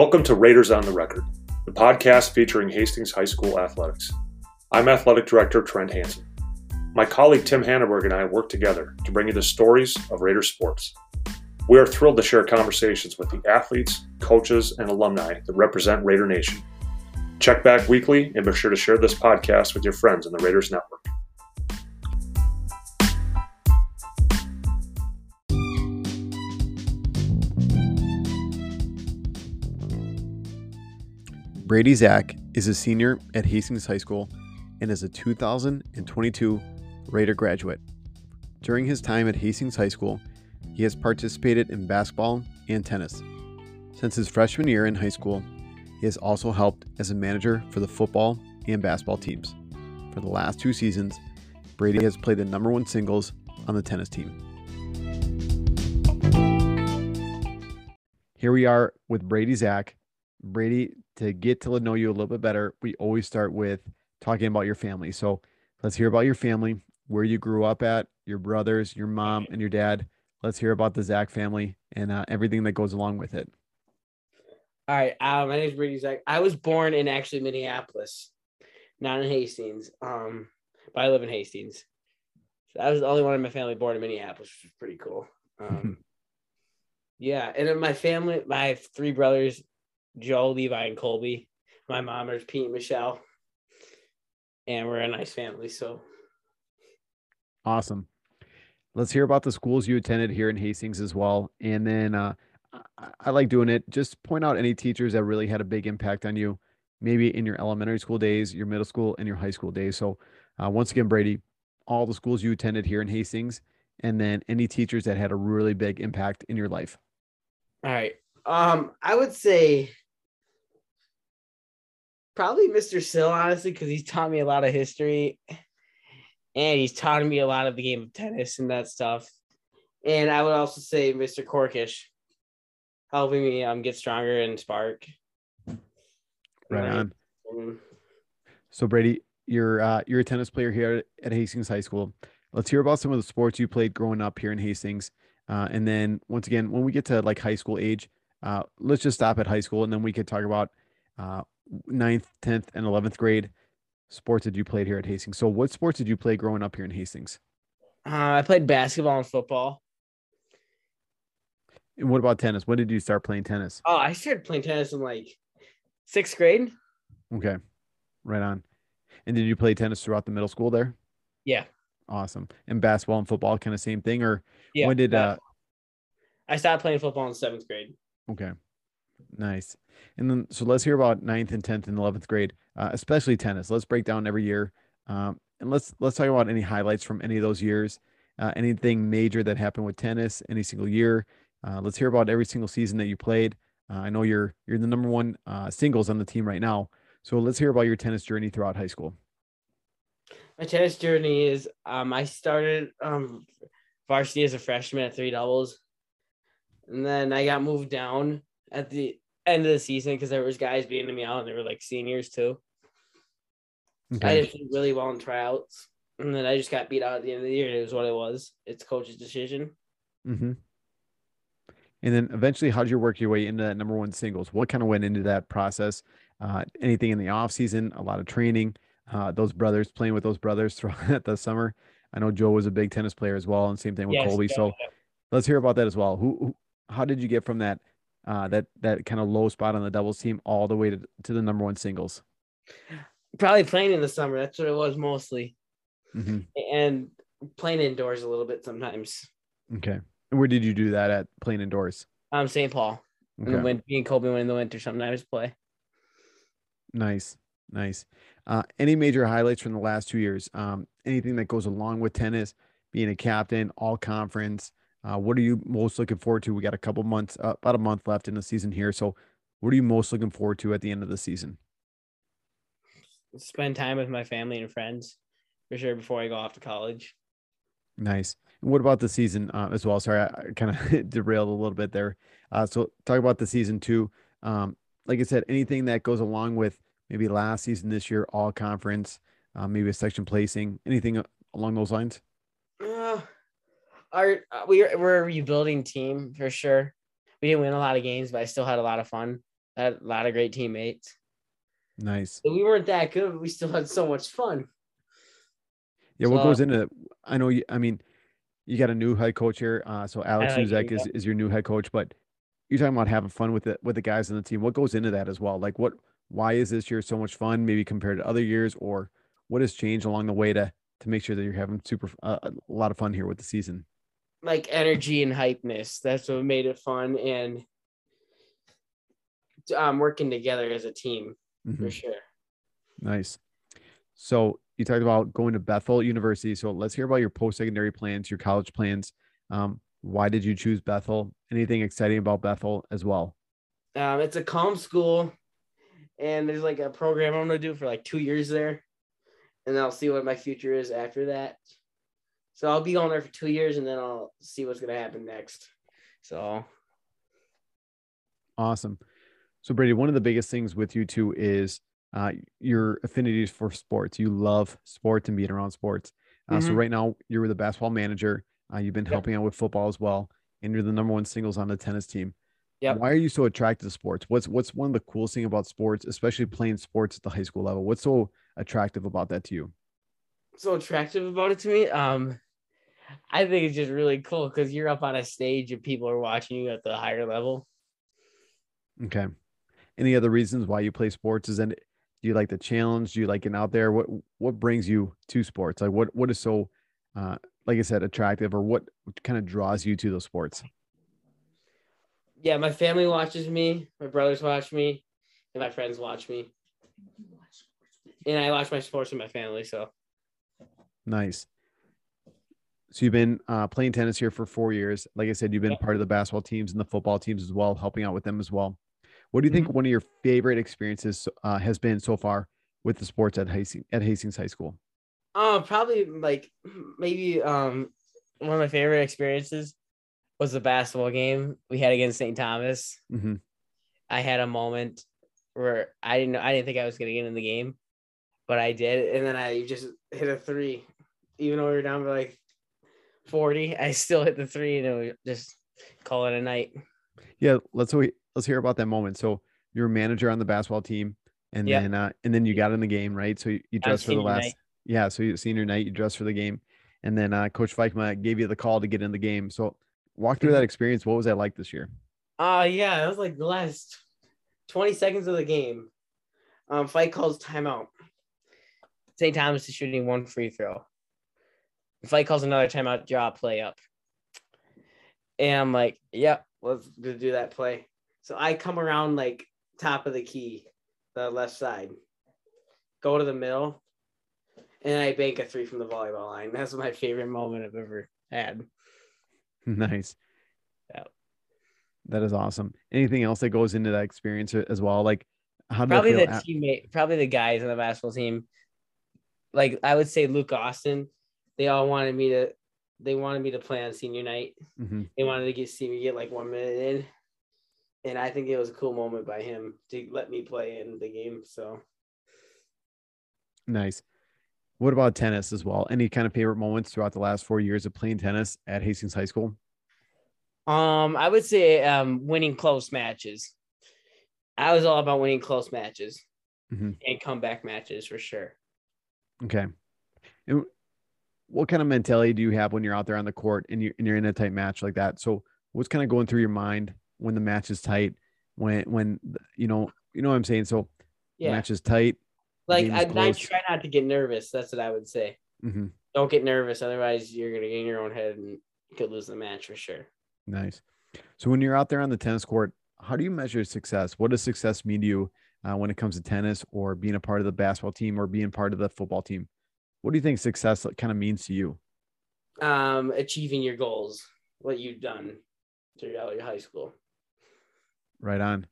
Welcome to Raiders on the Record, the podcast featuring Hastings High School athletics. I'm Athletic Director Trent Hansen. My colleague Tim Hanneberg and I work together to bring you the stories of Raider sports. We are thrilled to share conversations with the athletes, coaches, and alumni that represent Raider Nation. Check back weekly and be sure to share this podcast with your friends in the Raiders Network. Brady Zach is a senior at Hastings High School and is a 2022 Raider graduate. During his time at Hastings High School, he has participated in basketball and tennis. Since his freshman year in high school, he has also helped as a manager for the football and basketball teams. For the last two seasons, Brady has played the number one singles on the tennis team. Here we are with Brady Zach. Brady, to get to know you a little bit better, we always start with talking about your family. So let's hear about your family, where you grew up at, your brothers, your mom, and your dad. Let's hear about the Zach family and uh, everything that goes along with it. All right. Uh, my name is Brady Zach. I was born in actually Minneapolis, not in Hastings. Um, but I live in Hastings. So I was the only one in my family born in Minneapolis, which is pretty cool. Um, yeah. And then my family, my three brothers, Joe, Levi, and Colby. My mom is Pete and Michelle. And we're a nice family. So awesome. Let's hear about the schools you attended here in Hastings as well. And then uh, I, I like doing it. Just point out any teachers that really had a big impact on you, maybe in your elementary school days, your middle school, and your high school days. So, uh, once again, Brady, all the schools you attended here in Hastings, and then any teachers that had a really big impact in your life. All right. Um, I would say probably Mr. Sill, honestly, because he's taught me a lot of history and he's taught me a lot of the game of tennis and that stuff. And I would also say Mr. Corkish, helping me um get stronger and spark. Right on. So Brady, you're uh, you're a tennis player here at Hastings High School. Let's hear about some of the sports you played growing up here in Hastings, uh, and then once again, when we get to like high school age, uh, let's just stop at high school, and then we could talk about uh, ninth, tenth, and eleventh grade sports did you play here at Hastings? So, what sports did you play growing up here in Hastings? Uh, I played basketball and football. And what about tennis? When did you start playing tennis? Oh, I started playing tennis in like sixth grade. Okay, right on. And did you play tennis throughout the middle school there? Yeah. Awesome. And basketball and football, kind of same thing, or yeah, when did uh? I stopped playing football in seventh grade. Okay, nice. And then, so let's hear about ninth and 10th and 11th grade, uh, especially tennis. Let's break down every year. Um, and let's, let's talk about any highlights from any of those years, uh, anything major that happened with tennis any single year. Uh, let's hear about every single season that you played. Uh, I know you're, you're the number one uh, singles on the team right now. So let's hear about your tennis journey throughout high school. My tennis journey is, um, I started um, varsity as a freshman at three doubles. And then I got moved down at the end of the season because there was guys beating me out and they were like seniors too. Okay. I did really well in tryouts, and then I just got beat out at the end of the year. It was what it was. It's coach's decision. Mm-hmm. And then eventually, how did you work your way into that number one singles? What kind of went into that process? Uh, anything in the off season? A lot of training. Uh, those brothers playing with those brothers throughout the summer. I know Joe was a big tennis player as well, and same thing with yes, Colby. So let's hear about that as well. Who, who, how did you get from that uh, that that kind of low spot on the doubles team all the way to, to the number one singles? Probably playing in the summer. That's what it was mostly, mm-hmm. and playing indoors a little bit sometimes. Okay, where did you do that at? Playing indoors? Um, St. Paul. Okay. And when me and Colby went in the winter, sometimes play. Nice, nice. Uh, any major highlights from the last two years? Um, anything that goes along with tennis, being a captain, all conference, uh, what are you most looking forward to? We got a couple months, uh, about a month left in the season here. So, what are you most looking forward to at the end of the season? Spend time with my family and friends for sure before I go off to college. Nice. And what about the season uh, as well? Sorry, I, I kind of derailed a little bit there. Uh, so, talk about the season too. Um, like I said, anything that goes along with maybe last season, this year, all conference, uh, maybe a section placing, anything along those lines? Our uh, we we're a rebuilding team for sure. We didn't win a lot of games, but I still had a lot of fun. I Had a lot of great teammates. Nice. We weren't that good, but we still had so much fun. Yeah, what goes into? I know. You, I mean, you got a new head coach here. Uh, so Alex like it, is, is your new head coach, but you're talking about having fun with the with the guys on the team. What goes into that as well? Like, what? Why is this year so much fun? Maybe compared to other years, or what has changed along the way to to make sure that you're having super uh, a lot of fun here with the season? Like energy and hypeness. That's what made it fun and um working together as a team Mhm. for sure. Nice. So you talked about going to Bethel University. So let's hear about your post-secondary plans, your college plans. Um, why did you choose Bethel? Anything exciting about Bethel as well? Um, it's a calm school, and there's like a program I'm gonna do for like two years there, and I'll see what my future is after that. So I'll be going there for two years, and then I'll see what's gonna happen next. So Awesome. So Brady, one of the biggest things with you too is uh, your affinities for sports. You love sports and being around sports. Uh, So Mhm. right now you're the basketball manager. Uh, you've been Yep. helping out with football as well, and you're the number one singles on the tennis team. Yep. Why are you so attracted to sports? What's what's one of the coolest thing about sports, especially playing sports at the high school level? What's so attractive about that to you? so attractive about it to me. Um, I think it's just really cool because you're up on a stage and people are watching you at the higher level. Okay. Any other reasons why you play sports? Is that do you like the challenge? Do you like getting out there? What what brings you to sports? Like what what is so uh like I said, attractive or what kind of draws you to those sports? Yeah, my family watches me, my brothers watch me, and my friends watch me, and I watch my sports with my family. So Nice. So you've been uh, playing tennis here for four years. Like I said, you've been Yeah. part of the basketball teams and the football teams as well, helping out with them as well. What do you think Mm-hmm. one of your favorite experiences uh, has been so far with the sports at Hastings, at Hastings High School? Uh, probably like maybe um one of my favorite experiences was the basketball game we had against St. Thomas. hmm I had a moment where I didn't know I didn't think I was gonna get in the game, but I did, and then I just hit a three, even though we were down by like forty. I still hit the three, and it just call it a night. Yeah, let's let's hear about that moment. So you're a manager on the basketball team, and Yeah. then uh, and then you got in the game, right? So you, you dressed for the last night. yeah. So you senior night, you dressed for the game, and then uh, Coach Fikema gave you the call to get in the game. So walk through Mm-hmm. that experience. What was that like this year? Uh yeah, it was like the last 20 seconds of the game. Um, Fike calls timeout. St. Thomas is shooting one free throw. Fike calls another timeout, draw a play up. And I'm like, yep, let's do that play. So I come around like top of the key, the left side, go to the middle, and I bank a three from the volleyball line. That's my favorite moment I've ever had. nice. Yeah. That is awesome. Anything else that goes into that experience as well? Like how probably the feel? a- teammate, probably the guys on the basketball team. Like I would say, Luke Austin. They all wanted me to. They wanted me to play on senior night. Mhm. They wanted to get see me get like one minute in, and I think it was a cool moment by him to let me play in the game. So Nice. What about tennis as well? Any kind of favorite moments throughout the last four years of playing tennis at Hastings High School? Um, I would say um winning close matches. I was all about winning close matches Mhm. and comeback matches for sure. Okay. And what kind of mentality do you have when you're out there on the court and you're, and you're in a tight match like that? So what's kind of going through your mind when the match is tight, when, when, you know, you know what I'm saying? So Yeah, match is tight. like I, I try not to get nervous. That's what I would say. hmm Don't get nervous, otherwise you're gonna get in your own head and you could lose the match for sure. Nice. So when you're out there on the tennis court, how do you measure success? What does success mean to you uh, when it comes to tennis or being a part of the basketball team or being part of the football team? What do you think success kind of means to you? Um, achieving your goals, what you've done throughout your high school. Right on.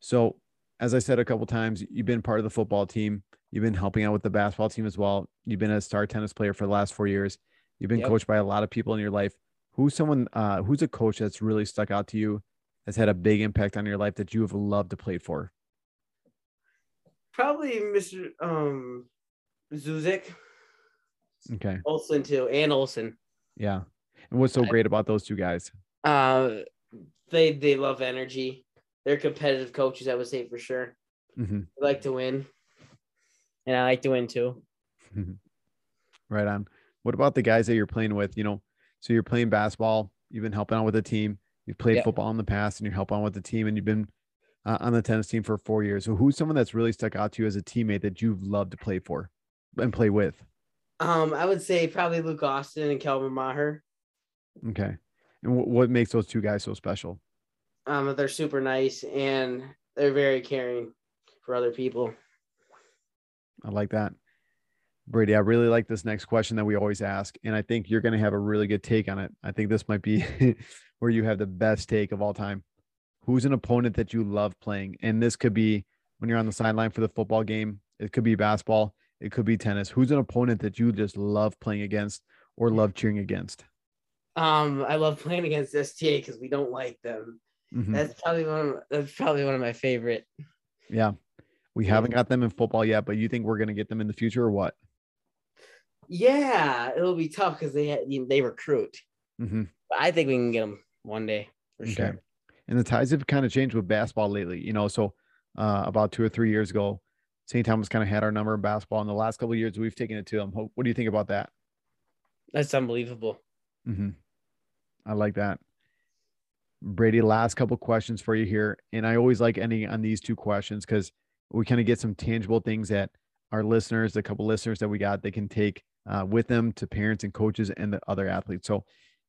So, as I said a couple times, you've been part of the football team. You've been helping out with the basketball team as well. You've been a star tennis player for the last four years. You've been Yep. coached by a lot of people in your life. Who's someone? Uh, who's a coach that's really stuck out to you? Has had a big impact on your life that you have loved to play for? Probably Mr. Um Zuzik, Okay. Olson too, and Olson. Yeah. And what's so great about those two guys? Uh, they they love energy. they're competitive coaches. I would say for sure. Mm-hmm. They like to win, and I like to win too. right on. What about the guys that you're playing with? You know, so you're playing basketball. You've been helping out with the team. You've played Yeah. football in the past, and you're helping out with the team, and you've been uh, on the tennis team for four years. So, who's someone that's really stuck out to you as a teammate that you've loved to play for and play with? Um, I would say probably Luke Austin and Kelvin Maher. Okay, and wh- what makes those two guys so special? Um, they're super nice and they're very caring for other people. I like that. Brady, I really like this next question that we always ask, and I think you're going to have a really good take on it. I think this might be where you have the best take of all time. Who's an opponent that you love playing? And this could be when you're on the sideline for the football game, it could be basketball, it could be tennis. Who's an opponent that you just love playing against or love cheering against? Um, I love playing against STA because we don't like them. Mhm. That's probably one. Of, that's probably one of my favorite. Yeah. We haven't got them in football yet, but you think we're going to get them in the future or what? Yeah, it'll be tough because they they recruit. Mhm. But I think we can get them one day for Okay. sure. And the ties have kind of changed with basketball lately, you know. So uh, about two or three years ago, St. Thomas kind of had our number in basketball. In the last couple of years, we've taken it to them. What do you think about that? That's unbelievable. hmm I like that. Brady, last couple questions for you here. And I always like ending on these two questions because we kind of get some tangible things that our listeners, the couple listeners that we got, they can take uh, with them to parents and coaches and the other athletes. So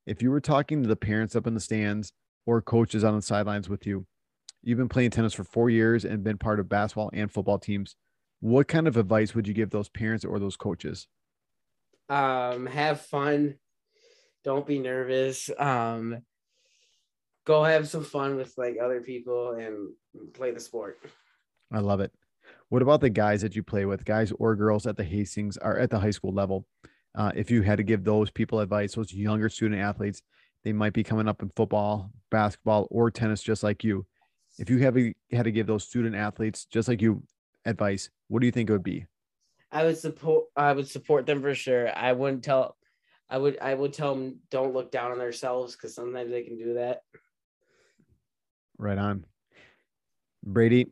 if you were talking to the parents up in the stands or coaches on the sidelines with you, you've been playing tennis for four years and been part of basketball and football teams. What kind of advice would you give those parents or those coaches? Um, have fun. Don't be nervous. Um, go have some fun with like other people and play the sport. I love it. What about the guys that you play with, guys or girls at the Hastings or at the high school level? Uh, if you had to give those people advice, those younger student athletes, they might be coming up in football, basketball, or tennis, just like you. If you have had to give those student athletes, just like you, advice, what do you think it would be? I would support. I would support them for sure. I wouldn't tell. I would. I would tell them don't look down on themselves because sometimes they can do that. Right on. Brady,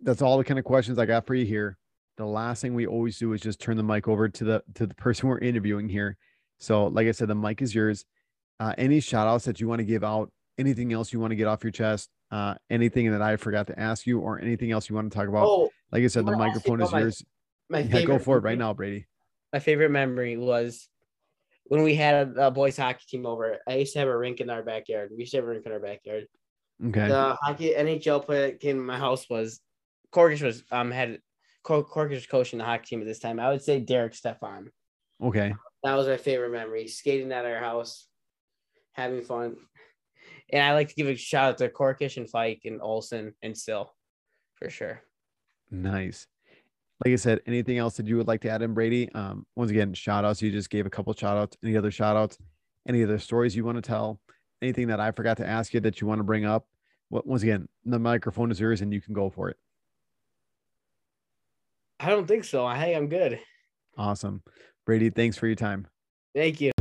that's all the kind of questions I got for you here. The last thing we always do is just turn the mic over to the to the person we're interviewing here. So, like I said, the mic is yours. Uh, any shout outs that you want to give out, anything else you want to get off your chest, uh, anything that I forgot to ask you, or anything else you want to talk about. Oh, like I said, the wanna ask you microphone is my- yours. my Yeah, favorite. go for it right now, Brady. My favorite memory was when we had a, a boys hockey team over. I used to have a rink in our backyard. We used to have a rink in our backyard. Okay. The hockey NHL player that came to my house was Corkish was um had Corkish was coaching the hockey team at this time. I would say Derek Stepan. Okay. That was my favorite memory. Skating at our house, having fun. And I like to give a shout out to Corkish and Fike and Olson and Still for sure. Nice. Like I said, anything else that you would like to add in, Brady? Um, once again, shout outs. You just gave a couple shout outs. Any other shout outs? Any other stories you want to tell? Anything that I forgot to ask you that you want to bring up? What once again, the microphone is yours and you can go for it. I don't think so. I think I'm good. Awesome. Brady, thanks for your time. Thank you.